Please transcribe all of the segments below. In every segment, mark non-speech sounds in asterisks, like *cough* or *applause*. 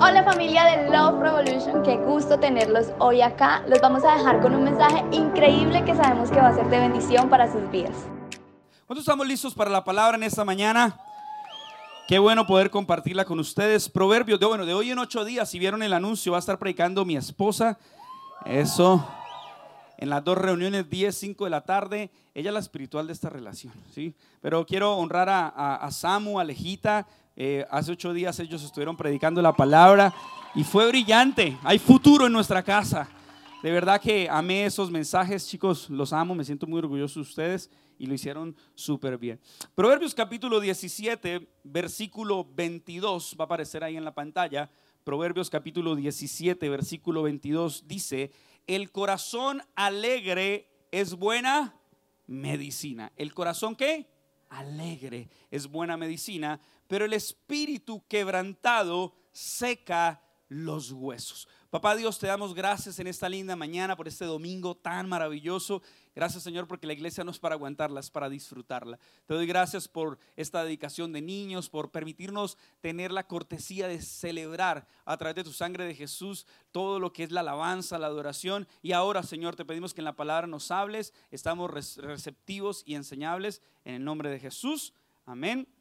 Hola familia de Love Revolution, qué gusto tenerlos hoy acá. Los vamos a dejar con un mensaje increíble que sabemos que va a ser de bendición para sus vidas. ¿Cuántos estamos listos para la palabra en esta mañana? Qué bueno poder compartirla con ustedes. Proverbios de, bueno, de hoy en ocho días, si vieron el anuncio, va a estar predicando mi esposa. Eso, en las dos reuniones, 10, 5 de la tarde. Ella es la espiritual de esta relación, ¿sí? Pero quiero honrar a, a, a Samu, a Lejita. Eh, hace ocho días ellos estuvieron predicando la palabra y fue brillante. Hay futuro en nuestra casa. De verdad que amé esos mensajes, chicos, los amo, me siento muy orgulloso de ustedes y lo hicieron súper bien. Proverbios capítulo 17, versículo 22, va a aparecer ahí en la pantalla. Proverbios capítulo 17, versículo 22 dice, el corazón alegre es buena medicina. ¿El corazón qué? Alegre es buena medicina, pero el espíritu quebrantado seca los huesos. Papá Dios, te damos gracias en esta linda mañana por este domingo tan maravilloso. Gracias Señor porque la iglesia no es para aguantarla, es para disfrutarla. Te doy gracias por esta dedicación de niños, por permitirnos tener la cortesía de celebrar a través de tu sangre de Jesús todo lo que es la alabanza, la adoración. Y ahora Señor te pedimos que en la palabra nos hables, estamos receptivos y enseñables en el nombre de Jesús. Amén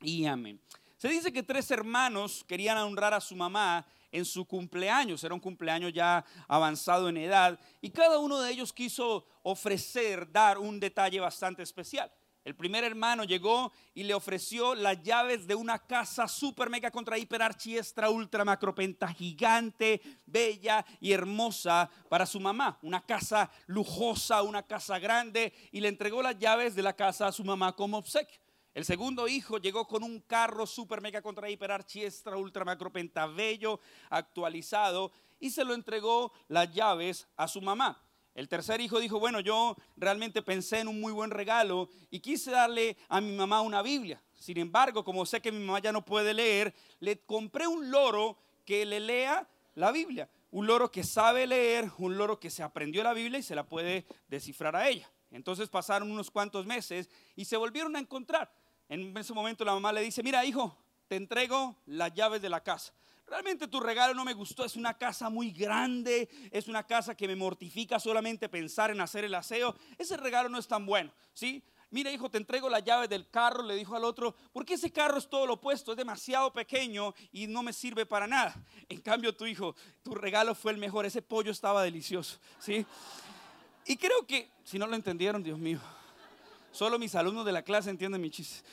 y amén. Se dice que tres hermanos querían honrar a su mamá en su cumpleaños, era un cumpleaños ya avanzado en edad, y cada uno de ellos quiso ofrecer, dar un detalle bastante especial. El primer hermano llegó y le ofreció las llaves de una casa super mega contra hiper extra ultra macropenta gigante, bella y hermosa para su mamá. Una casa lujosa, una casa grande y le entregó las llaves de la casa a su mamá como obsequio. El segundo hijo llegó con un carro super mega contra hiper archi extra ultra macro pentabello actualizado y se lo entregó las llaves a su mamá. El tercer hijo dijo, bueno, yo realmente pensé en un muy buen regalo y quise darle a mi mamá una Biblia. Sin embargo, como sé que mi mamá ya no puede leer, le compré un loro que le lea la Biblia. Un loro que sabe leer, un loro que se aprendió la Biblia y se la puede descifrar a ella. Entonces pasaron unos cuantos meses y se volvieron a encontrar. En ese momento la mamá le dice, mira hijo, te entrego las llaves de la casa. Realmente tu regalo no me gustó, es una casa muy grande, es una casa que me mortifica solamente pensar en hacer el aseo. Ese regalo no es tan bueno, ¿sí? Mira, hijo, te entrego las llaves del carro, le dijo al otro, porque ese carro es todo lo opuesto, es demasiado pequeño y no me sirve para nada. En cambio, tu hijo, tu regalo fue el mejor, ese pollo estaba delicioso, ¿sí? Y creo que, si no lo entendieron, Dios mío, Solo mis alumnos de la clase entienden mi chiste.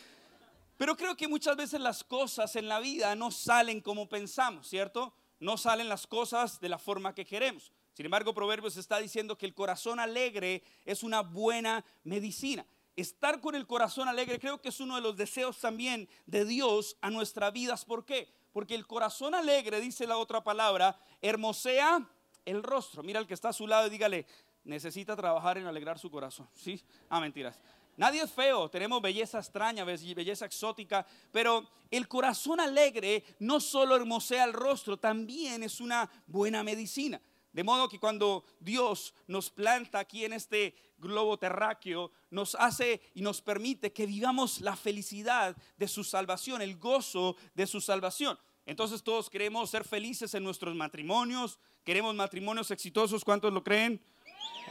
Pero creo que muchas veces las cosas en la vida no salen como pensamos, ¿cierto? No salen las cosas de la forma que queremos. Sin embargo, Proverbios está diciendo que el corazón alegre es una buena medicina. Estar con el corazón alegre creo que es uno de los deseos también de Dios a nuestras vidas. ¿Por qué? Porque el corazón alegre, dice la otra palabra, hermosea el rostro. Mira al que está a su lado y dígale, necesita trabajar en alegrar su corazón. ¿Sí? Ah, mentiras. Nadie es feo, tenemos belleza extraña, belleza exótica, pero el corazón alegre no solo hermosea el rostro, también es una buena medicina. De modo que cuando Dios nos planta aquí en este globo terráqueo, nos hace y nos permite que vivamos la felicidad de su salvación, el gozo de su salvación. Entonces todos queremos ser felices en nuestros matrimonios, queremos matrimonios exitosos, ¿cuántos lo creen?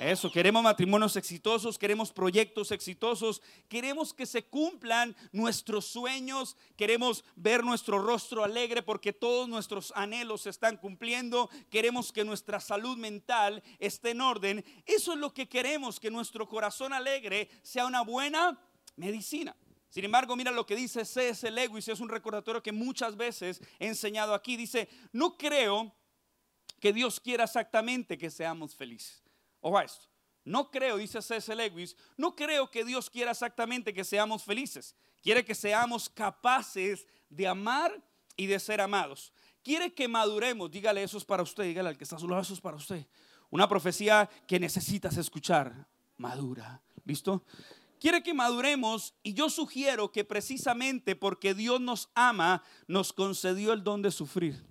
Eso, queremos matrimonios exitosos, queremos proyectos exitosos, queremos que se cumplan nuestros sueños, queremos ver nuestro rostro alegre porque todos nuestros anhelos se están cumpliendo, queremos que nuestra salud mental esté en orden. Eso es lo que queremos, que nuestro corazón alegre sea una buena medicina. Sin embargo, mira lo que dice C.S. Lewis, es un recordatorio que muchas veces he enseñado aquí. Dice, no creo que Dios quiera exactamente que seamos felices. Esto. No creo, dice C.S. Lewis, no creo que Dios quiera exactamente que seamos felices. Quiere que seamos capaces de amar y de ser amados. Quiere que maduremos. Dígale eso es para usted, dígale al que está a su lado, eso es para usted. Una profecía que necesitas escuchar. Madura. ¿Listo? Quiere que maduremos y yo sugiero que precisamente porque Dios nos ama, nos concedió el don de sufrir.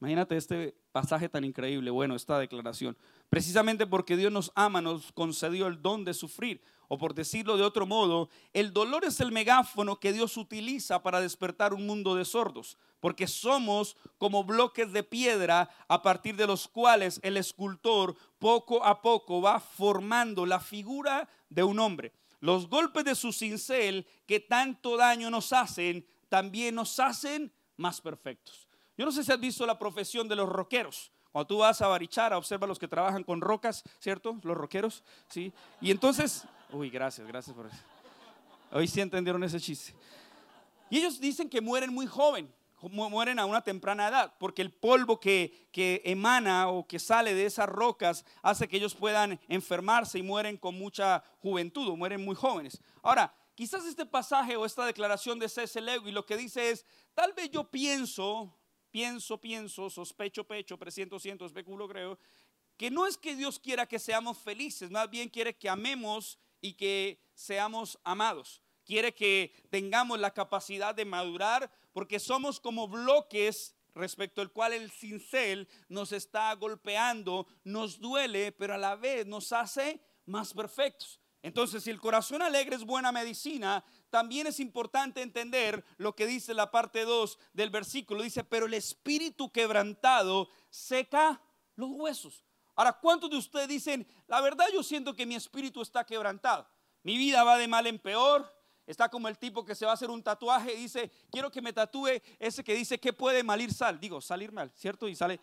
Imagínate este pasaje tan increíble, bueno, esta declaración. Precisamente porque Dios nos ama, nos concedió el don de sufrir. O por decirlo de otro modo, el dolor es el megáfono que Dios utiliza para despertar un mundo de sordos, porque somos como bloques de piedra a partir de los cuales el escultor poco a poco va formando la figura de un hombre. Los golpes de su cincel que tanto daño nos hacen, también nos hacen más perfectos. Yo no sé si has visto la profesión de los roqueros. Cuando tú vas a Barichara, observa los que trabajan con rocas, ¿cierto? Los roqueros, ¿sí? Y entonces, uy, gracias, gracias por eso. Hoy sí entendieron ese chiste. Y ellos dicen que mueren muy joven, mueren a una temprana edad, porque el polvo que, que emana o que sale de esas rocas hace que ellos puedan enfermarse y mueren con mucha juventud o mueren muy jóvenes. Ahora, quizás este pasaje o esta declaración de C.S. Lewis lo que dice es, tal vez yo pienso pienso, pienso, sospecho, pecho, presiento, siento, especulo, creo, que no es que Dios quiera que seamos felices, más bien quiere que amemos y que seamos amados. Quiere que tengamos la capacidad de madurar porque somos como bloques respecto al cual el cincel nos está golpeando, nos duele, pero a la vez nos hace más perfectos. Entonces, si el corazón alegre es buena medicina, también es importante entender lo que dice la parte 2 del versículo. Dice, pero el espíritu quebrantado seca los huesos. Ahora, ¿cuántos de ustedes dicen, la verdad yo siento que mi espíritu está quebrantado? Mi vida va de mal en peor. Está como el tipo que se va a hacer un tatuaje y dice, quiero que me tatúe ese que dice que puede malir sal. Digo, salir mal, ¿cierto? Y sale,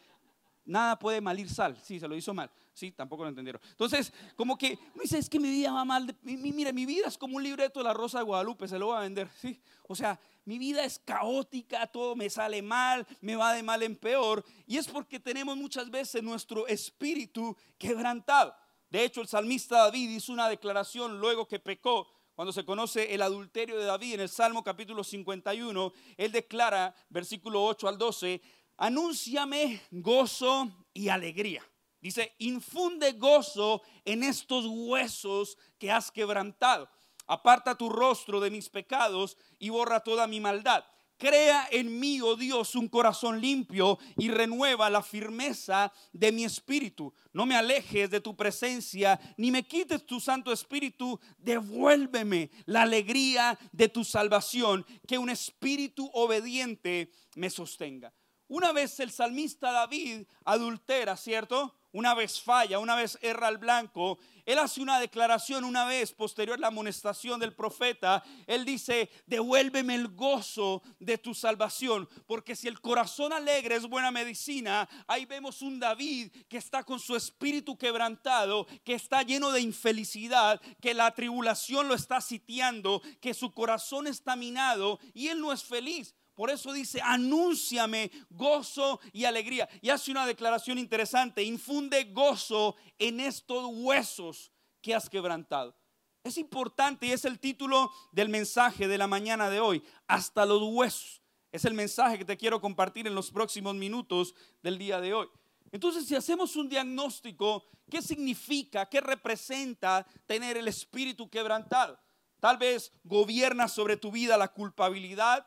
nada puede malir sal. Sí, se lo hizo mal. Sí, tampoco lo entendieron. Entonces, como que me dice, es que mi vida va mal. mire, mi vida es como un libreto de la Rosa de Guadalupe, se lo voy a vender. Sí, o sea, mi vida es caótica, todo me sale mal, me va de mal en peor. Y es porque tenemos muchas veces nuestro espíritu quebrantado. De hecho, el salmista David hizo una declaración luego que pecó. Cuando se conoce el adulterio de David en el Salmo capítulo 51, él declara, versículo 8 al 12, anúnciame gozo y alegría Dice, infunde gozo en estos huesos que has quebrantado. Aparta tu rostro de mis pecados y borra toda mi maldad. Crea en mí, oh Dios, un corazón limpio y renueva la firmeza de mi espíritu. No me alejes de tu presencia, ni me quites tu Santo Espíritu. Devuélveme la alegría de tu salvación, que un espíritu obediente me sostenga. Una vez el salmista David adultera, ¿cierto? una vez falla, una vez erra al blanco, él hace una declaración una vez posterior a la amonestación del profeta. Él dice, devuélveme el gozo de tu salvación, porque si el corazón alegre es buena medicina, ahí vemos un David que está con su espíritu quebrantado, que está lleno de infelicidad, que la tribulación lo está sitiando, que su corazón está minado y él no es feliz. Por eso dice, anúnciame gozo y alegría. Y hace una declaración interesante, infunde gozo en estos huesos que has quebrantado. Es importante y es el título del mensaje de la mañana de hoy, hasta los huesos. Es el mensaje que te quiero compartir en los próximos minutos del día de hoy. Entonces, si hacemos un diagnóstico, ¿qué significa, qué representa tener el espíritu quebrantado? Tal vez gobierna sobre tu vida la culpabilidad,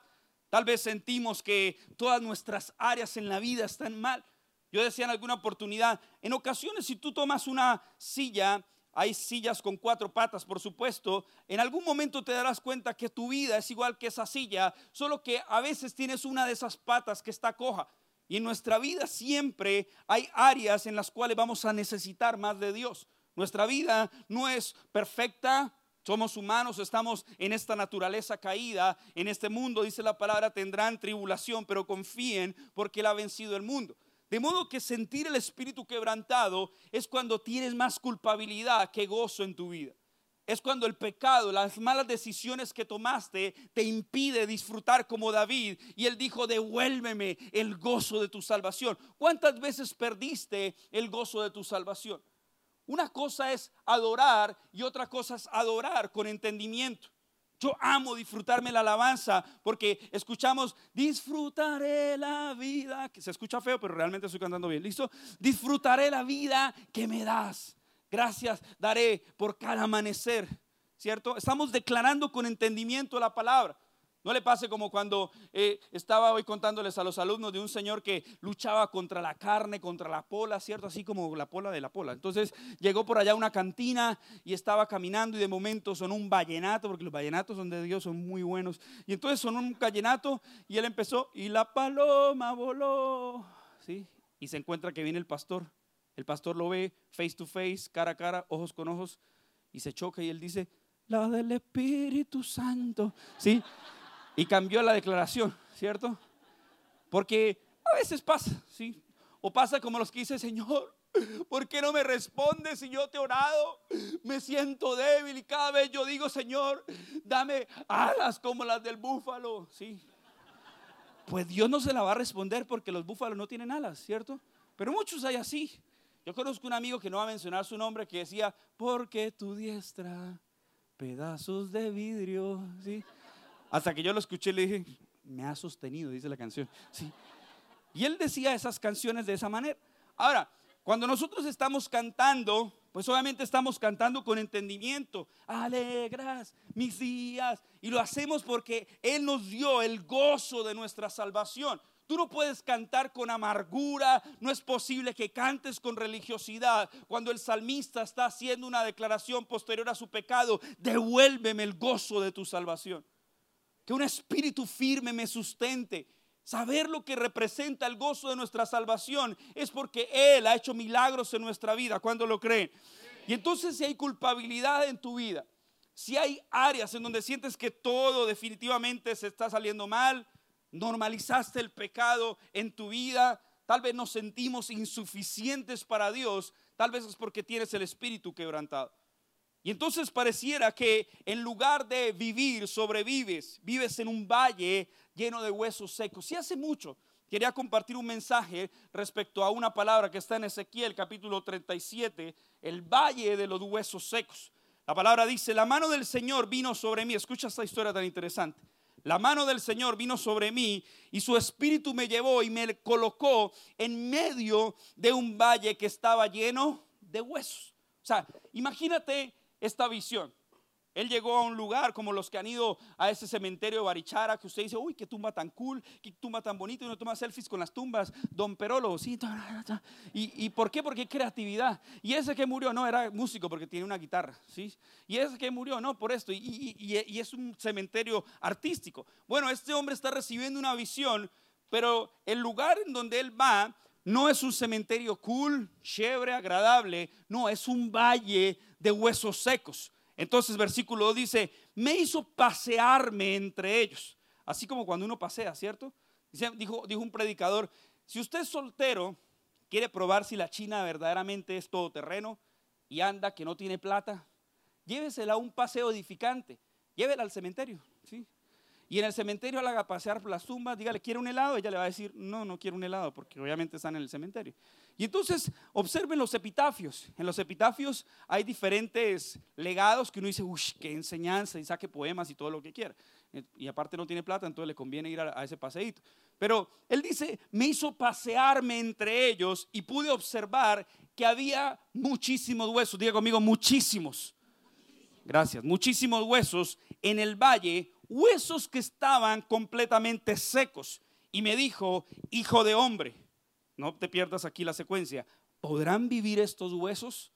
Tal vez sentimos que todas nuestras áreas en la vida están mal. Yo decía en alguna oportunidad, en ocasiones si tú tomas una silla, hay sillas con cuatro patas, por supuesto, en algún momento te darás cuenta que tu vida es igual que esa silla, solo que a veces tienes una de esas patas que está coja. Y en nuestra vida siempre hay áreas en las cuales vamos a necesitar más de Dios. Nuestra vida no es perfecta, somos humanos, estamos en esta naturaleza caída, en este mundo, dice la palabra, tendrán tribulación, pero confíen porque Él ha vencido el mundo. De modo que sentir el espíritu quebrantado es cuando tienes más culpabilidad que gozo en tu vida. Es cuando el pecado, las malas decisiones que tomaste te impide disfrutar como David. Y él dijo, devuélveme el gozo de tu salvación. ¿Cuántas veces perdiste el gozo de tu salvación? Una cosa es adorar y otra cosa es adorar con entendimiento. Yo amo disfrutarme la alabanza porque escuchamos, disfrutaré la vida, que se escucha feo, pero realmente estoy cantando bien, ¿listo? Disfrutaré la vida que me das. Gracias daré por cada amanecer, ¿cierto? Estamos declarando con entendimiento la palabra. No le pase como cuando eh, estaba hoy contándoles a los alumnos de un señor que luchaba contra la carne, contra la pola, ¿cierto? Así como la pola de la pola. Entonces llegó por allá una cantina y estaba caminando y de momento sonó un vallenato, porque los vallenatos son de Dios, son muy buenos. Y entonces sonó un vallenato y él empezó, y la paloma voló, ¿sí? Y se encuentra que viene el pastor. El pastor lo ve face to face, cara a cara, ojos con ojos, y se choca y él dice, la del Espíritu Santo, ¿sí? Y cambió la declaración, ¿cierto? Porque a veces pasa, ¿sí? O pasa como los que dice, Señor, ¿por qué no me respondes si yo te he orado? Me siento débil y cada vez yo digo, Señor, dame alas como las del búfalo, ¿sí? Pues Dios no se la va a responder porque los búfalos no tienen alas, ¿cierto? Pero muchos hay así. Yo conozco un amigo que no va a mencionar su nombre que decía, porque tu diestra, pedazos de vidrio, ¿sí? Hasta que yo lo escuché y le dije, me ha sostenido, dice la canción. Sí. Y él decía esas canciones de esa manera. Ahora, cuando nosotros estamos cantando, pues obviamente estamos cantando con entendimiento. Alegras mis días. Y lo hacemos porque Él nos dio el gozo de nuestra salvación. Tú no puedes cantar con amargura, no es posible que cantes con religiosidad cuando el salmista está haciendo una declaración posterior a su pecado. Devuélveme el gozo de tu salvación que un espíritu firme me sustente. Saber lo que representa el gozo de nuestra salvación es porque Él ha hecho milagros en nuestra vida. cuando lo creen? Y entonces si hay culpabilidad en tu vida, si hay áreas en donde sientes que todo definitivamente se está saliendo mal, normalizaste el pecado en tu vida, tal vez nos sentimos insuficientes para Dios, tal vez es porque tienes el espíritu quebrantado. Y entonces pareciera que en lugar de vivir, sobrevives, vives en un valle lleno de huesos secos. Y hace mucho quería compartir un mensaje respecto a una palabra que está en Ezequiel capítulo 37, el valle de los huesos secos. La palabra dice, la mano del Señor vino sobre mí. Escucha esta historia tan interesante. La mano del Señor vino sobre mí y su espíritu me llevó y me colocó en medio de un valle que estaba lleno de huesos. O sea, imagínate esta visión. Él llegó a un lugar como los que han ido a ese cementerio de Barichara, que usted dice, uy, qué tumba tan cool, qué tumba tan bonita, y uno toma selfies con las tumbas, Don Perolo, sí, ¿Y, ¿Y por qué? Porque hay creatividad. Y ese que murió, no, era músico porque tiene una guitarra, ¿sí? Y ese que murió, no, por esto, y, y es un cementerio artístico. Bueno, este hombre está recibiendo una visión, pero el lugar en donde él va no es un cementerio cool, chévere, agradable, no, es un valle de huesos secos. Entonces versículo 2 dice, me hizo pasearme entre ellos. Así como cuando uno pasea, ¿cierto? Dijo, dijo un predicador, si usted es soltero, quiere probar si la China verdaderamente es todoterreno y anda que no tiene plata, llévesela a un paseo edificante, llévela al cementerio. Y en el cementerio la haga pasear por las tumbas, dígale, ¿quiere un helado? Ella le va a decir, no, no quiero un helado, porque obviamente están en el cementerio. Y entonces observen los epitafios. En los epitafios hay diferentes legados que uno dice, uy, qué enseñanza, y saque poemas y todo lo que quiera. Eh, y aparte no tiene plata, entonces le conviene ir a, a ese paseíto. Pero él dice, me hizo pasearme entre ellos y pude observar que había muchísimos huesos. Diga conmigo, muchísimos. Gracias. Muchísimos huesos en el valle huesos que estaban completamente secos. Y me dijo, hijo de hombre, no te pierdas aquí la secuencia, ¿podrán vivir estos huesos?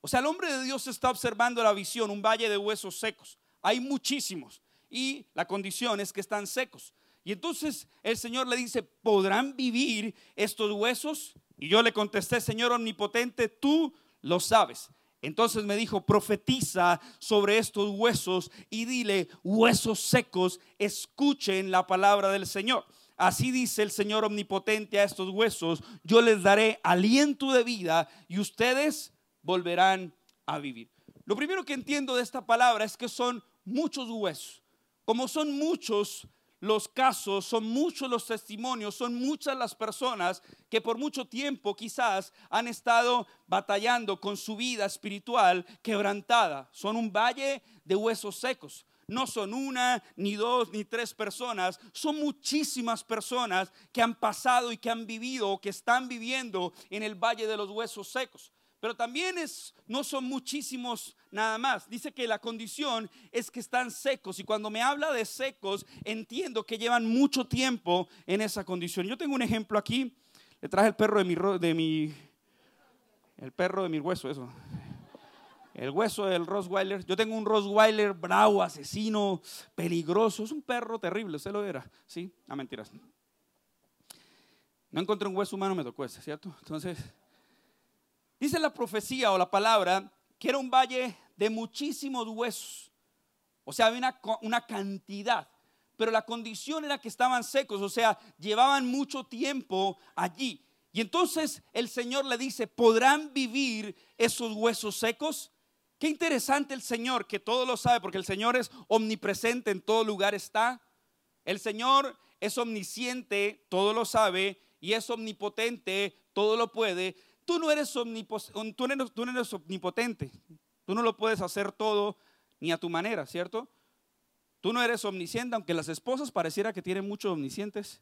O sea, el hombre de Dios está observando la visión, un valle de huesos secos. Hay muchísimos. Y la condición es que están secos. Y entonces el Señor le dice, ¿podrán vivir estos huesos? Y yo le contesté, Señor omnipotente, tú lo sabes. Entonces me dijo, profetiza sobre estos huesos y dile, huesos secos, escuchen la palabra del Señor. Así dice el Señor omnipotente a estos huesos, yo les daré aliento de vida y ustedes volverán a vivir. Lo primero que entiendo de esta palabra es que son muchos huesos. Como son muchos, los casos, son muchos los testimonios, son muchas las personas que por mucho tiempo quizás han estado batallando con su vida espiritual quebrantada. Son un valle de huesos secos. No son una, ni dos, ni tres personas, son muchísimas personas que han pasado y que han vivido o que están viviendo en el valle de los huesos secos. Pero también es, no son muchísimos nada más. Dice que la condición es que están secos y cuando me habla de secos entiendo que llevan mucho tiempo en esa condición. Yo tengo un ejemplo aquí. Le traje el perro de mi, de mi el perro de mi hueso, eso. El hueso del Rottweiler. Yo tengo un Rottweiler bravo, asesino, peligroso. Es un perro terrible, usted lo era. Sí, no mentiras. No encontré un hueso humano, me tocó ese, ¿cierto? Entonces, Dice la profecía o la palabra que era un valle de muchísimos huesos. O sea, había una, cantidad. Pero la condición era que estaban secos, o sea, llevaban mucho tiempo allí. Y entonces el Señor le dice, ¿podrán vivir esos huesos secos? Qué interesante el Señor, que todo lo sabe, porque el Señor es omnipresente, en todo lugar está. El Señor es omnisciente, todo lo sabe, y es omnipotente, todo lo puede. Tú no, eres omnipotente. Tú no lo puedes hacer todo ni a tu manera, ¿cierto? Tú no eres omnisciente, aunque las esposas pareciera que tienen muchos omniscientes.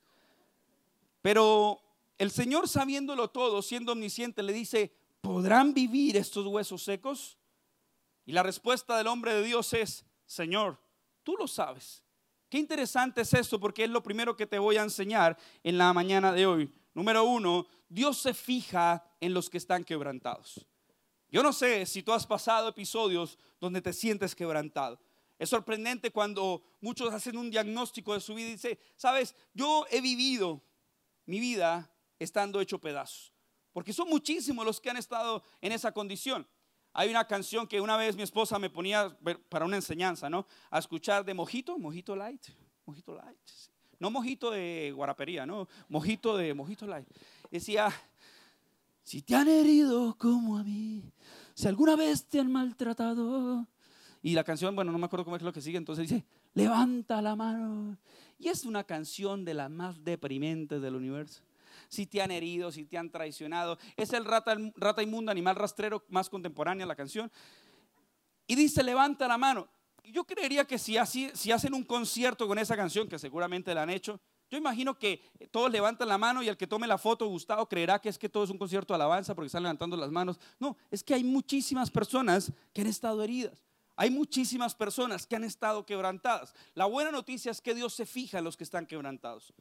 Pero el Señor sabiéndolo todo, siendo omnisciente, le dice, ¿podrán vivir estos huesos secos? Y la respuesta del hombre de Dios es, Señor, tú lo sabes. Qué interesante es esto porque es lo primero que te voy a enseñar en la mañana de hoy. Número uno, Dios se fija en los que están quebrantados. Yo no sé si tú has pasado episodios donde te sientes quebrantado. Es sorprendente cuando muchos hacen un diagnóstico de su vida y dicen, sabes, yo he vivido mi vida estando hecho pedazos. Porque son muchísimos los que han estado en esa condición. Hay una canción que una vez mi esposa me ponía para una enseñanza, ¿no? A escuchar de Mojito, Mojito Light, Mojito Light. No mojito de guarapería, no, mojito de mojito light. Decía, si te han herido como a mí, si alguna vez te han maltratado. Y la canción, bueno, no me acuerdo cómo es lo que sigue, entonces dice, levanta la mano. Y es una canción de las más deprimentes del universo. Si te han herido, si te han traicionado. Es el rata, rata inmunda, animal rastrero más contemporáneo la canción. Y dice, levanta la mano yo creería que si, así, si hacen un concierto con esa canción, que seguramente la han hecho, yo imagino que todos levantan la mano y el que tome la foto, Gustavo, creerá que es que todo es un concierto de alabanza porque están levantando las manos. No, es que hay muchísimas personas que han estado heridas. Hay muchísimas personas que han estado quebrantadas. La buena noticia es que Dios se fija en los que están quebrantados.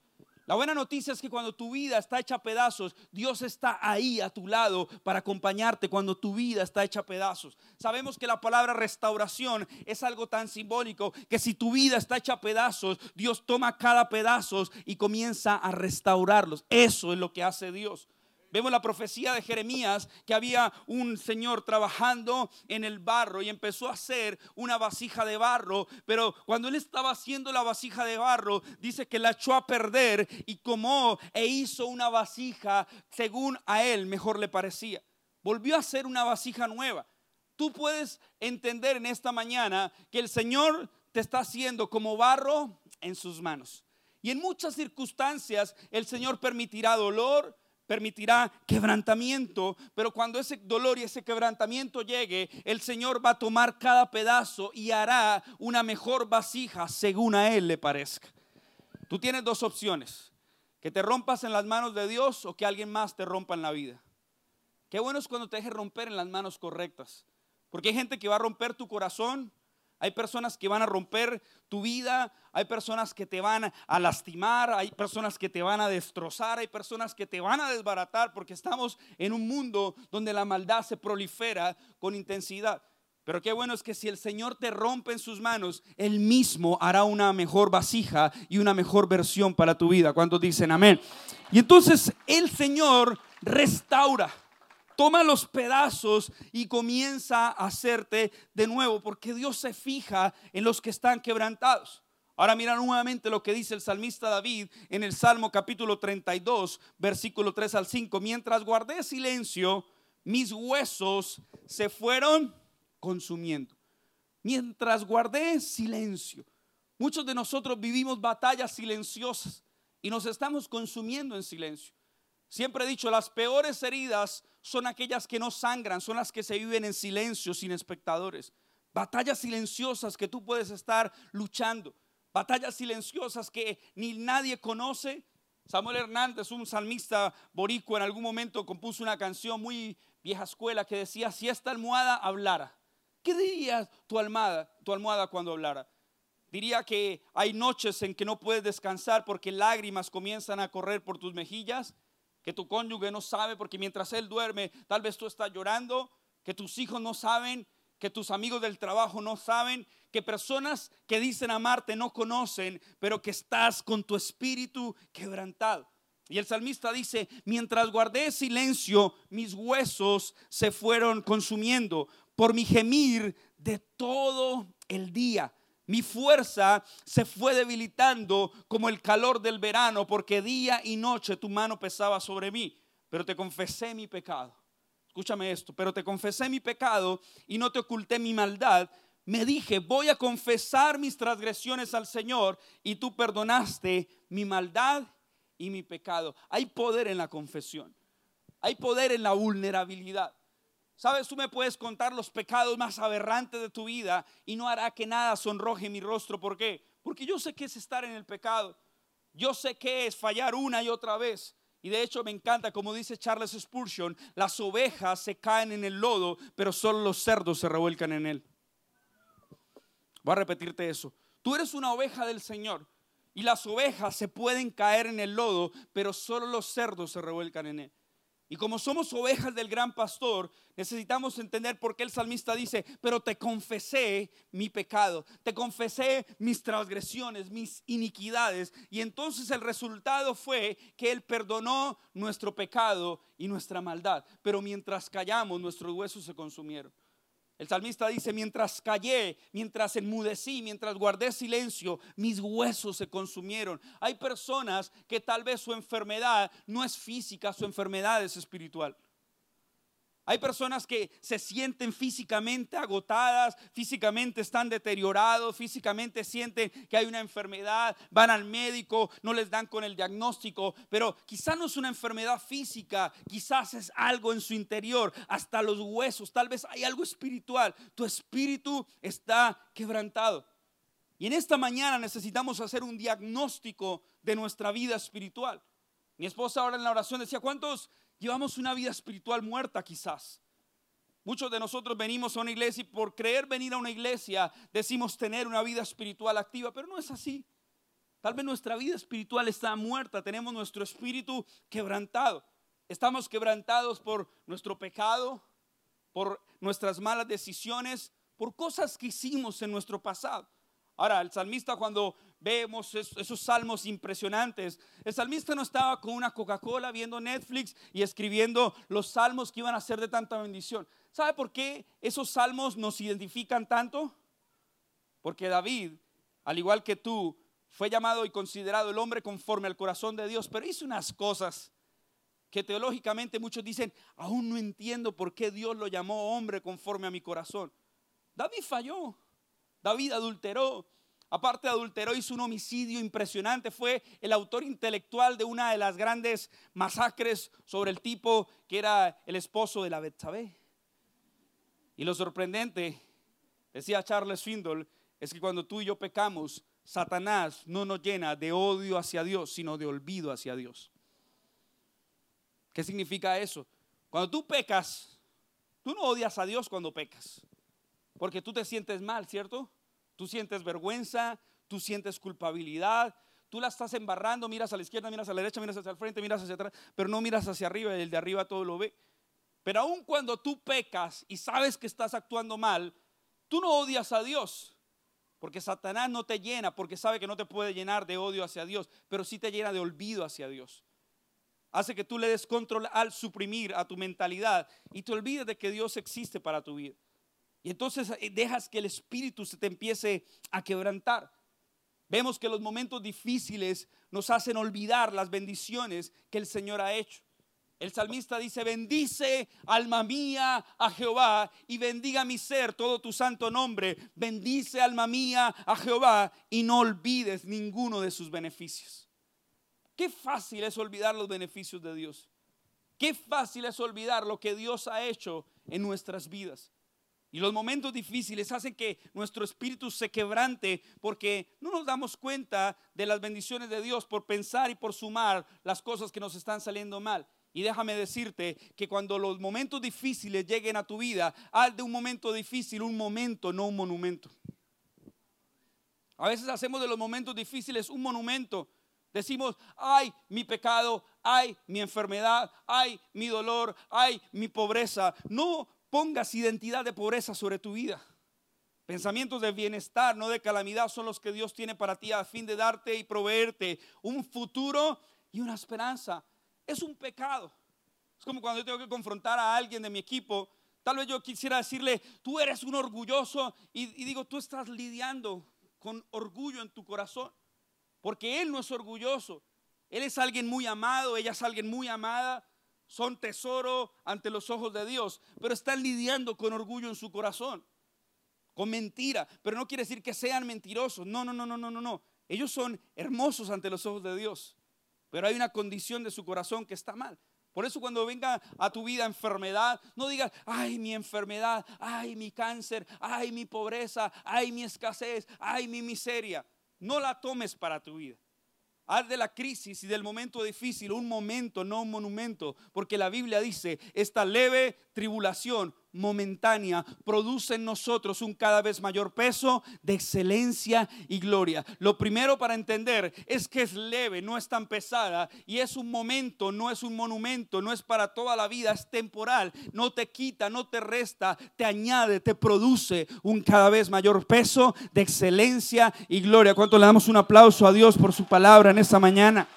La buena noticia es que cuando tu vida está hecha pedazos, Dios está ahí a tu lado para acompañarte cuando tu vida está hecha pedazos. Sabemos que la palabra restauración es algo tan simbólico que si tu vida está hecha a pedazos, Dios toma cada pedazo y comienza a restaurarlos. Eso es lo que hace Dios. Vemos la profecía de Jeremías que había un señor trabajando en el barro y empezó a hacer una vasija de barro, pero cuando él estaba haciendo la vasija de barro, dice que la echó a perder y comó e hizo una vasija según a él mejor le parecía. Volvió a hacer una vasija nueva. Tú puedes entender en esta mañana que el Señor te está haciendo como barro en sus manos. Y en muchas circunstancias el Señor permitirá dolor, permitirá quebrantamiento, pero cuando ese dolor y ese quebrantamiento llegue, el Señor va a tomar cada pedazo y hará una mejor vasija según a Él le parezca. Tú tienes dos opciones, que te rompas en las manos de Dios o que alguien más te rompa en la vida. Qué bueno es cuando te dejes romper en las manos correctas, porque hay gente que va a romper tu corazón hay personas que van a romper tu vida, hay personas que te van a lastimar, hay personas que te van a destrozar, hay personas que te van a desbaratar porque estamos en un mundo donde la maldad se prolifera con intensidad. Pero qué bueno es que si el Señor te rompe en sus manos, Él mismo hará una mejor vasija y una mejor versión para tu vida. ¿Cuántos dicen amén? Y entonces el Señor restaura toma los pedazos y comienza a hacerte de nuevo, porque Dios se fija en los que están quebrantados. Ahora mira nuevamente lo que dice el salmista David en el Salmo capítulo 32, versículo 3 al 5. Mientras guardé silencio, mis huesos se fueron consumiendo. Mientras guardé silencio. Muchos de nosotros vivimos batallas silenciosas y nos estamos consumiendo en silencio. Siempre he dicho, las peores heridas son aquellas que no sangran, son las que se viven en silencio, sin espectadores. Batallas silenciosas que tú puedes estar luchando. Batallas silenciosas que ni nadie conoce. Samuel Hernández, un salmista boricua, en algún momento compuso una canción muy vieja escuela que decía, si esta almohada hablara, ¿qué diría tu almohada, tu almohada cuando hablara? Diría que hay noches en que no puedes descansar porque lágrimas comienzan a correr por tus mejillas, que tu cónyuge no sabe porque mientras él duerme, tal vez tú estás llorando, que tus hijos no saben, que tus amigos del trabajo no saben, que personas que dicen amarte no conocen, pero que estás con tu espíritu quebrantado. Y el salmista dice, mientras guardé silencio, mis huesos se fueron consumiendo por mi gemir de todo el día. Mi fuerza se fue debilitando como el calor del verano, porque día y noche tu mano pesaba sobre mí. Pero te confesé mi pecado escúchame esto, pero te confesé mi pecado y no te oculté mi maldad. Me dije, voy a confesar mis transgresiones al Señor y tú perdonaste mi maldad y mi pecado. Hay poder en la confesión. Hay poder en la vulnerabilidad. Sabes, tú me puedes contar los pecados más aberrantes de tu vida y no hará que nada sonroje mi rostro. ¿Por qué? Porque yo sé que es estar en el pecado. Yo sé que es fallar una y otra vez. Y de hecho me encanta, como dice Charles Spurgeon, las ovejas se caen en el lodo, pero solo los cerdos se revuelcan en él. Voy a repetirte eso. Tú eres una oveja del Señor y las ovejas se pueden caer en el lodo, pero solo los cerdos se revuelcan en él. Y como somos ovejas del gran pastor, necesitamos entender por qué el salmista dice, pero te confesé mi pecado, te confesé mis transgresiones, mis iniquidades. Y entonces el resultado fue que Él perdonó nuestro pecado y nuestra maldad. Pero mientras callamos, nuestros huesos se consumieron. El salmista dice, mientras callé, mientras enmudecí, mientras guardé silencio, mis huesos se consumieron. Hay personas que tal vez su enfermedad no es física, su enfermedad es espiritual. Hay personas que se sienten físicamente agotadas, físicamente están deteriorados, físicamente sienten que hay una enfermedad, van al médico, no les dan con el diagnóstico, pero quizás no es una enfermedad física, quizás es algo en su interior, hasta los huesos, tal vez hay algo espiritual, tu espíritu está quebrantado. Y en esta mañana necesitamos hacer un diagnóstico de nuestra vida espiritual. Mi esposa ahora en la oración decía, ¿cuántos llevamos una vida espiritual muerta quizás. Muchos de nosotros venimos a una iglesia y por creer venir a una iglesia decimos tener una vida espiritual activa, pero no es así. Tal vez nuestra vida espiritual está muerta, tenemos nuestro espíritu quebrantado. Estamos quebrantados por nuestro pecado, por nuestras malas decisiones, por cosas que hicimos en nuestro pasado. Ahora, el salmista cuando vemos esos salmos impresionantes, el salmista no estaba con una Coca-Cola viendo Netflix y escribiendo los salmos que iban a ser de tanta bendición. ¿Sabe por qué esos salmos nos identifican tanto? Porque David, al igual que tú, fue llamado y considerado el hombre conforme al corazón de Dios, pero hizo unas cosas que teológicamente muchos dicen, aún no entiendo por qué Dios lo llamó hombre conforme a mi corazón. David falló. David adulteró. Aparte adulteró, hizo un homicidio impresionante. Fue el autor intelectual de una de las grandes masacres sobre el tipo que era el esposo de la Betsabé. Y lo sorprendente, decía Charles Findle, es que cuando tú y yo pecamos, Satanás no nos llena de odio hacia Dios, sino de olvido hacia Dios. ¿Qué significa eso? Cuando tú pecas, tú no odias a Dios cuando pecas. Porque tú te sientes mal, ¿cierto? Tú sientes vergüenza, tú sientes culpabilidad, tú la estás embarrando, miras a la izquierda, miras a la derecha, miras hacia el frente, miras hacia atrás, pero no miras hacia arriba y el de arriba todo lo ve. Pero aun cuando tú pecas y sabes que estás actuando mal, tú no odias a Dios, porque Satanás no te llena, porque sabe que no te puede llenar de odio hacia Dios, pero sí te llena de olvido hacia Dios. Hace que tú le des control al suprimir a tu mentalidad y te olvides de que Dios existe para tu vida. Y entonces eh, dejas que el espíritu se te empiece a quebrantar. Vemos que los momentos difíciles nos hacen olvidar las bendiciones que el Señor ha hecho. El salmista dice, bendice alma mía a Jehová y bendiga mi ser todo tu santo nombre. Bendice alma mía a Jehová y no olvides ninguno de sus beneficios. Qué fácil es olvidar los beneficios de Dios. Qué fácil es olvidar lo que Dios ha hecho en nuestras vidas. Y los momentos difíciles hacen que nuestro espíritu se quebrante porque no nos damos cuenta de las bendiciones de Dios por pensar y por sumar las cosas que nos están saliendo mal. Y déjame decirte que cuando los momentos difíciles lleguen a tu vida, haz de un momento difícil un momento, no un monumento. A veces hacemos de los momentos difíciles un monumento. Decimos, ay, mi pecado, ay, mi enfermedad, ay, mi dolor, ay, mi pobreza. No pongas identidad de pobreza sobre tu vida. Pensamientos de bienestar, no de calamidad, son los que Dios tiene para ti a fin de darte y proveerte un futuro y una esperanza. Es un pecado. Es como cuando yo tengo que confrontar a alguien de mi equipo. Tal vez yo quisiera decirle, tú eres un orgulloso y, digo, tú estás lidiando con orgullo en tu corazón. Porque Él no es orgulloso. Él es alguien muy amado, ella es alguien muy amada. Son tesoro ante los ojos de Dios, pero están lidiando con orgullo en su corazón, con mentira. Pero no quiere decir que sean mentirosos. No, no, no, no, no, no, no. Ellos son hermosos ante los ojos de Dios, pero hay una condición de su corazón que está mal. Por eso cuando venga a tu vida enfermedad, no digas, ay mi enfermedad, ay mi cáncer, ay mi pobreza, ay mi escasez, ay mi miseria. No la tomes para tu vida. Haz de la crisis y del momento difícil un momento, no un monumento, porque la Biblia dice, esta leve tribulación momentánea produce en nosotros un cada vez mayor peso de excelencia y gloria. Lo primero para entender es que es leve, no es tan pesada y es un momento, no es un monumento, no es para toda la vida, es temporal, no te quita, no te resta, te añade, te produce un cada vez mayor peso de excelencia y gloria. ¿Cuánto le damos un aplauso a Dios por su palabra en esta mañana?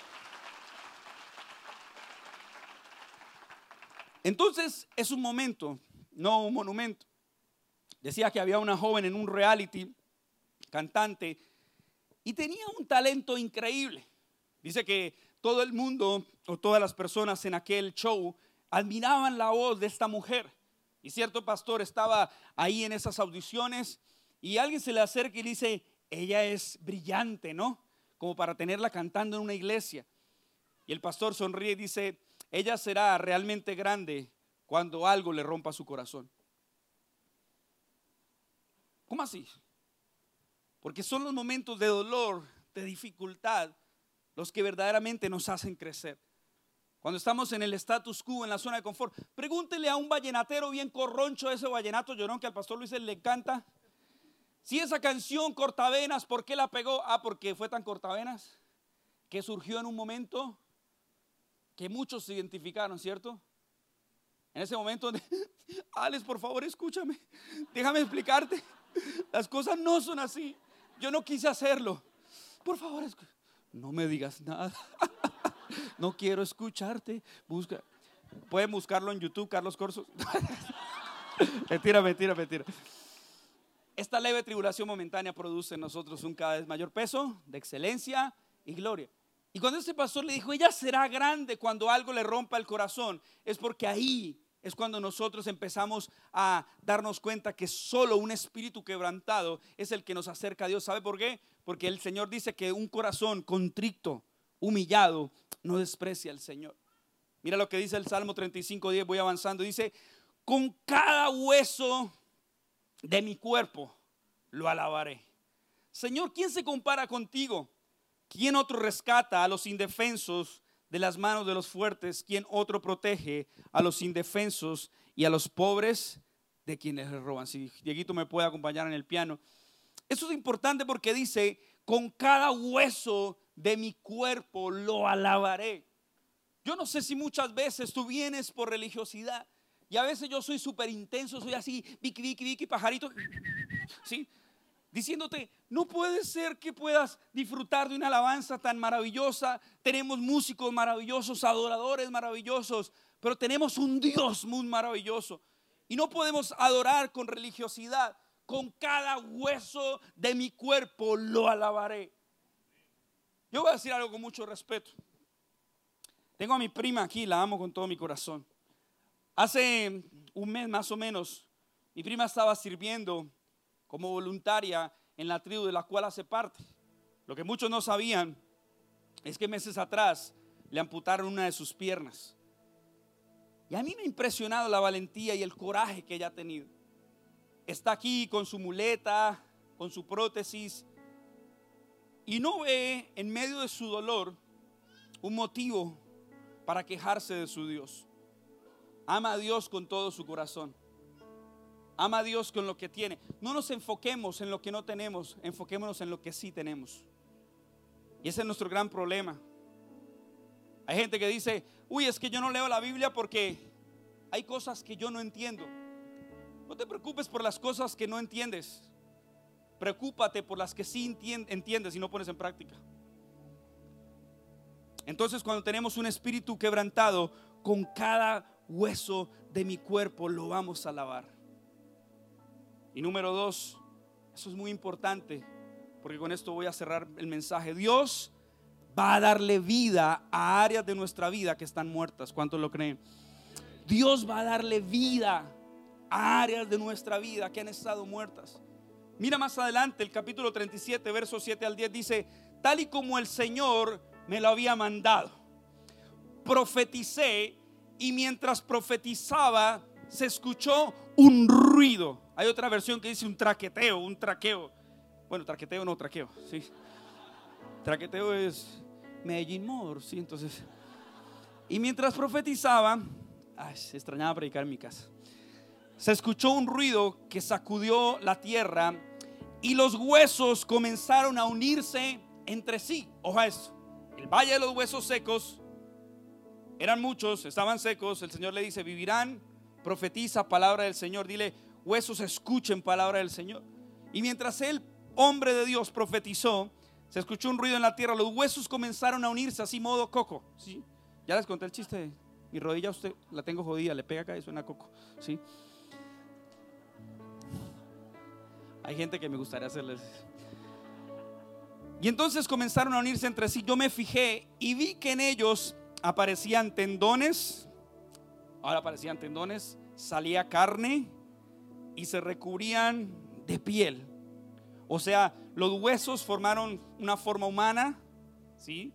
Entonces es un momento no un monumento. Decía que había una joven en un reality, cantante, y tenía un talento increíble. Dice que todo el mundo o todas las personas en aquel show admiraban la voz de esta mujer. Y cierto pastor estaba ahí en esas audiciones y alguien se le acerca y dice, ella es brillante, ¿no? Como para tenerla cantando en una iglesia. Y el pastor sonríe y dice, ella será realmente grande cuando algo le rompa su corazón. ¿Cómo así? Porque son los momentos de dolor, de dificultad, los que verdaderamente nos hacen crecer. Cuando estamos en el status quo, en la zona de confort, pregúntele a un vallenatero bien corroncho ese vallenato llorón que al pastor Luis le encanta. Si esa canción cortavenas, ¿por qué la pegó? Ah, porque fue tan cortavenas que surgió en un momento que muchos se identificaron, ¿cierto? En ese momento, *laughs* Alex, por favor, escúchame. Déjame explicarte. Las cosas no son así. Yo no quise hacerlo. Por favor, no me digas nada. *laughs* No quiero escucharte. Busca. Pueden buscarlo en YouTube, Carlos Corso. *laughs* Mentira, mentira, mentira. Esta leve tribulación momentánea produce en nosotros un cada vez mayor peso de excelencia y gloria. Y cuando este pastor le dijo, ella será grande cuando algo le rompa el corazón, es porque ahí es cuando nosotros empezamos a darnos cuenta que solo un espíritu quebrantado es el que nos acerca a Dios. ¿Sabe por qué? Porque el Señor dice que un corazón contrito, humillado, no desprecia al Señor. Mira lo que dice el Salmo 35, 10, voy avanzando. Dice, con cada hueso de mi cuerpo lo alabaré. Señor, ¿quién se compara contigo? ¿Quién otro rescata a los indefensos de las manos de los fuertes, quien otro protege a los indefensos y a los pobres de quienes roban. Si Dieguito me puede acompañar en el piano. Eso es importante porque dice, con cada hueso de mi cuerpo lo alabaré. Yo no sé si muchas veces tú vienes por religiosidad y a veces yo soy súper intenso, soy así, Vicky, Vicky, Vicky, pajarito, ¿sí? Diciéndote, no puede ser que puedas disfrutar de una alabanza tan maravillosa. Tenemos músicos maravillosos, adoradores maravillosos, pero tenemos un Dios muy maravilloso. Y no podemos adorar con religiosidad. Con cada hueso de mi cuerpo lo alabaré. Yo voy a decir algo con mucho respeto. Tengo a mi prima aquí, la amo con todo mi corazón. Hace un mes más o menos, mi prima estaba sirviendo como voluntaria en la tribu de la cual hace parte. Lo que muchos no sabían es que meses atrás le amputaron una de sus piernas. Y a mí me ha impresionado la valentía y el coraje que ella ha tenido. Está aquí con su muleta, con su prótesis, y no ve en medio de su dolor un motivo para quejarse de su Dios. Ama a Dios con todo su corazón. Ama a Dios con lo que tiene. No nos enfoquemos en lo que no tenemos, enfoquémonos en lo que sí tenemos. Y ese es nuestro gran problema. Hay gente que dice, uy, es que yo no leo la Biblia porque hay cosas que yo no entiendo. No te preocupes por las cosas que no entiendes. Preocúpate por las que sí entiendes y no pones en práctica. Entonces cuando tenemos un espíritu quebrantado, con cada hueso de mi cuerpo lo vamos a lavar. Y número dos, eso es muy importante, porque con esto voy a cerrar el mensaje. Dios va a darle vida a áreas de nuestra vida que están muertas. ¿Cuántos lo creen? Dios va a darle vida a áreas de nuestra vida que han estado muertas. Mira más adelante el capítulo 37, versos 7 al 10 dice, tal y como el Señor me lo había mandado, profeticé y mientras profetizaba se escuchó un ruido. Hay otra versión que dice un traqueteo, un traqueo. Bueno, traqueteo no, traqueo, sí. Traqueteo es Medellín More, sí, entonces. Y mientras profetizaba, ay, se extrañaba predicar en mi casa. Se escuchó un ruido que sacudió la tierra y los huesos comenzaron a unirse entre sí. Oja eso. El valle de los huesos secos eran muchos, estaban secos. El Señor le dice, vivirán, profetiza palabra del Señor. Dile, huesos escuchen palabra del Señor. Y mientras el hombre de Dios profetizó, se escuchó un ruido en la tierra, los huesos comenzaron a unirse así modo coco. ¿sí? Ya les conté el chiste, mi rodilla usted la tengo jodida, le pega acá y suena coco. ¿sí? Hay gente que me gustaría hacerles. Y entonces comenzaron a unirse entre sí. Yo me fijé y vi que en ellos aparecían tendones. Ahora aparecían tendones, salía carne y se recubrían de piel. O sea, los huesos formaron una forma humana, ¿sí?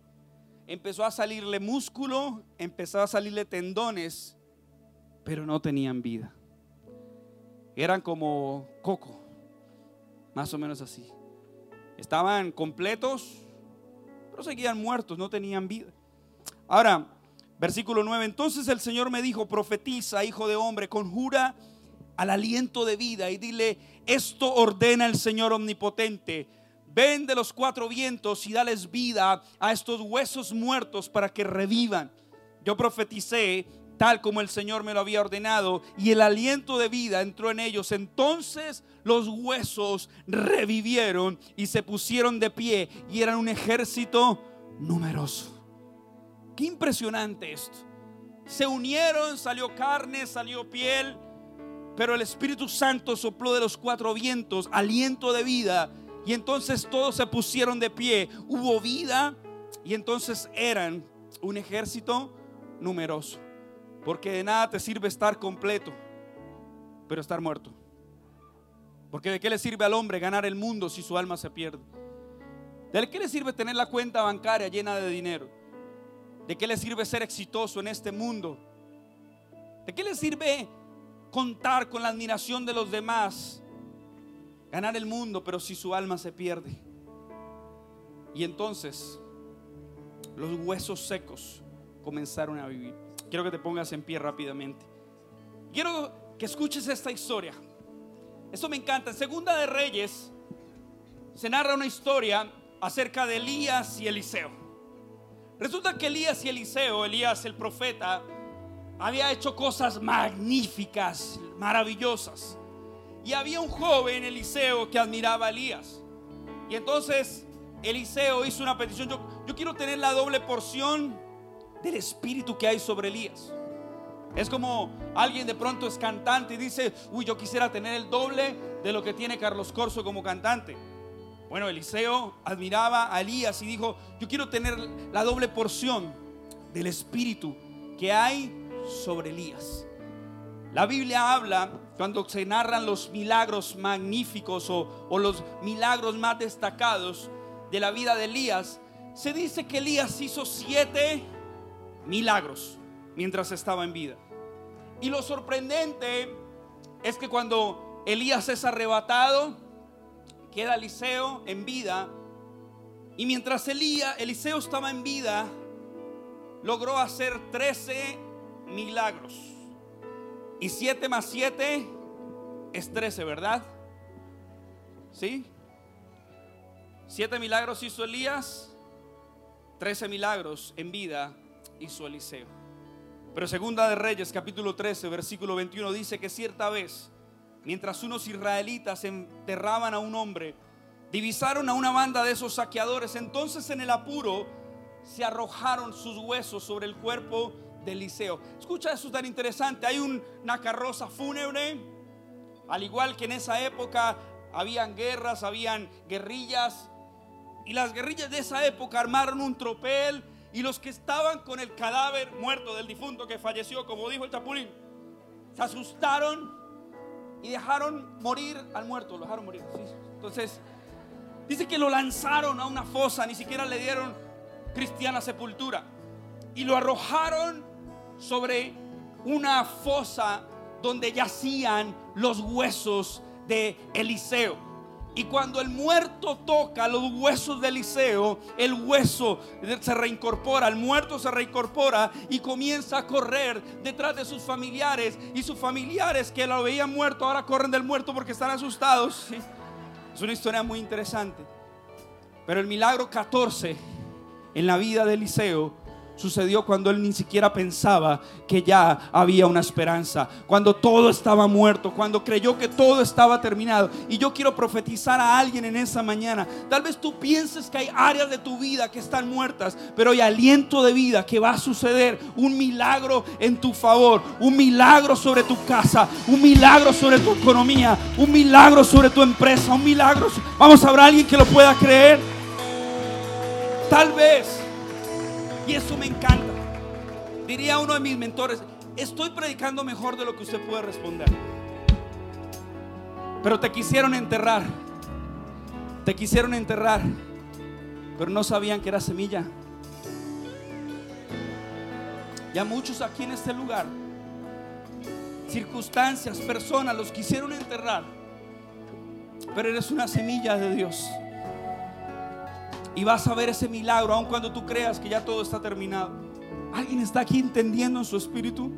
Empezó a salirle músculo, empezó a salirle tendones, pero no tenían vida. Eran como coco, más o menos así. Estaban completos, pero seguían muertos, no tenían vida. Ahora, versículo 9, entonces el Señor me dijo, profetiza, hijo de hombre, conjura al aliento de vida y dile, esto ordena el Señor omnipotente. Ven de los cuatro vientos y dales vida a estos huesos muertos para que revivan. Yo profeticé tal como el Señor me lo había ordenado, y el aliento de vida entró en ellos. Entonces los huesos revivieron y se pusieron de pie y eran un ejército numeroso. Impresionante esto. Se unieron, salió carne, salió piel pero el Espíritu Santo sopló de los cuatro vientos aliento de vida y entonces todos se pusieron de pie. Hubo vida y entonces eran un ejército numeroso. Porque de nada te sirve estar completo, pero estar muerto. Porque de qué le sirve al hombre ganar el mundo si su alma se pierde. ¿De qué le sirve tener la cuenta bancaria llena de dinero? ¿De qué le sirve ser exitoso en este mundo? ¿De qué le sirve contar con la admiración de los demás, ganar el mundo, pero si su alma se pierde. Y entonces los huesos secos comenzaron a vivir. Quiero que te pongas en pie rápidamente. Quiero que escuches esta historia. Esto me encanta. En Segunda de Reyes se narra una historia acerca de Elías y Eliseo. Resulta que Elías y Eliseo, Elías el profeta, había hecho cosas magníficas, maravillosas. Y había un joven, Eliseo, que admiraba a Elías. Y entonces Eliseo hizo una petición. Yo, quiero tener la doble porción del espíritu que hay sobre Elías. Es como alguien de pronto es cantante y dice, uy, yo quisiera tener el doble de lo que tiene Carlos Corso como cantante. Bueno, Eliseo admiraba a Elías y dijo, yo quiero tener la doble porción del espíritu que hay sobre Elías. La Biblia habla cuando se narran los milagros magníficos o, o, los milagros más destacados de la vida de Elías, se dice que Elías hizo siete milagros mientras estaba en vida. Y lo sorprendente es que cuando Elías es arrebatado, queda Eliseo en vida. Y mientras Elías, Eliseo estaba en vida, logró hacer 13 milagros. Y 7 más 7 es 13, ¿verdad? ¿Sí? Siete milagros hizo Elías, 13 milagros en vida hizo Eliseo. Pero segunda de Reyes, capítulo 13, versículo 21, dice que cierta vez, mientras unos israelitas enterraban a un hombre, divisaron a una banda de esos saqueadores. Entonces en el apuro se arrojaron sus huesos sobre el cuerpo de Eliseo. Escucha eso tan interesante. Hay una carroza fúnebre, al igual que en esa época habían guerras, habían guerrillas. Y las guerrillas de esa época armaron un tropel y los que estaban con el cadáver muerto del difunto que falleció, como dijo el chapulín, se asustaron y dejaron morir al muerto, lo dejaron morir. Entonces, dice que lo lanzaron a una fosa, ni siquiera le dieron cristiana sepultura. Y lo arrojaron sobre una fosa donde yacían los huesos de Eliseo. Y cuando el muerto toca los huesos de Eliseo, el hueso se reincorpora, el muerto se reincorpora y comienza a correr detrás de sus familiares. Y sus familiares que lo veían muerto ahora corren del muerto porque están asustados. *laughs* Es una historia muy interesante. Pero el milagro 14 en la vida de Eliseo sucedió cuando él ni siquiera pensaba que ya había una esperanza, cuando todo estaba muerto, cuando creyó que todo estaba terminado. Y yo quiero profetizar a alguien en esa mañana. Tal vez tú pienses que hay áreas de tu vida que están muertas, pero hay aliento de vida que va a suceder, un milagro en tu favor, un milagro sobre tu casa, un milagro sobre tu economía, un milagro sobre tu empresa, un milagro. Vamos a ver a alguien que lo pueda creer. Tal vez eso me encanta. Diría uno de mis mentores, estoy predicando mejor de lo que usted puede responder. Pero te quisieron enterrar. Te quisieron enterrar. Pero no sabían que era semilla. Ya muchos aquí en este lugar, circunstancias, personas, los quisieron enterrar. Pero eres una semilla de Dios. Y vas a ver ese milagro, aun cuando tú creas que ya todo está terminado. ¿Alguien está aquí entendiendo en su espíritu?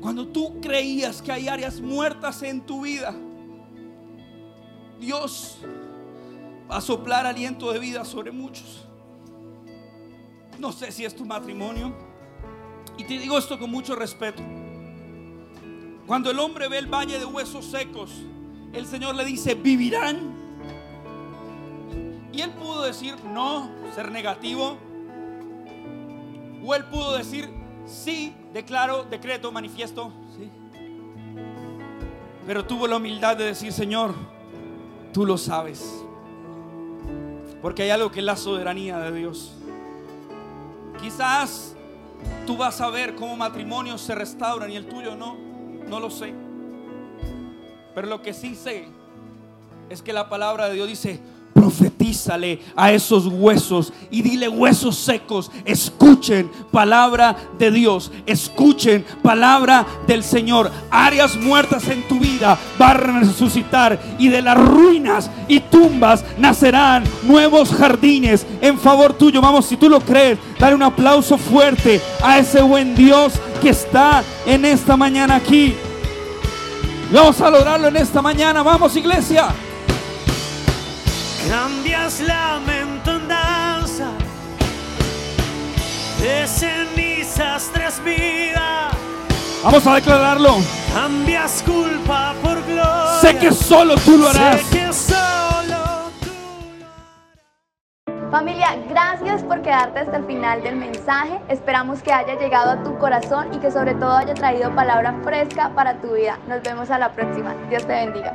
Cuando tú creías que hay áreas muertas en tu vida, Dios va a soplar aliento de vida sobre muchos. No sé si es tu matrimonio. Y te digo esto con mucho respeto. Cuando el hombre ve el valle de huesos secos, el Señor le dice, vivirán y él pudo decir no, ser negativo. O él pudo decir sí, declaro, decreto, manifiesto. Sí. Pero tuvo la humildad de decir, Señor, tú lo sabes. Porque hay algo que es la soberanía de Dios. Quizás tú vas a ver cómo matrimonios se restauran y el tuyo no. No lo sé. Pero lo que sí sé es que la palabra de Dios dice, a esos huesos y dile huesos secos, escuchen palabra de Dios, escuchen palabra del Señor. Áreas muertas en tu vida van a resucitar y de las ruinas y tumbas nacerán nuevos jardines en favor tuyo. Vamos, si tú lo crees, dale un aplauso fuerte a ese buen Dios que está en esta mañana aquí. Vamos a lograrlo en esta mañana. Vamos, iglesia. Cambias lamento en danza, de cenizas tres vida. Vamos a declararlo. Cambias culpa por gloria. Sé que solo tú lo harás. Sé que solo tú lo harás. Familia, gracias por quedarte hasta el final del mensaje. Esperamos que haya llegado a tu corazón y que sobre todo haya traído palabra fresca para tu vida. Nos vemos a la próxima. Dios te bendiga.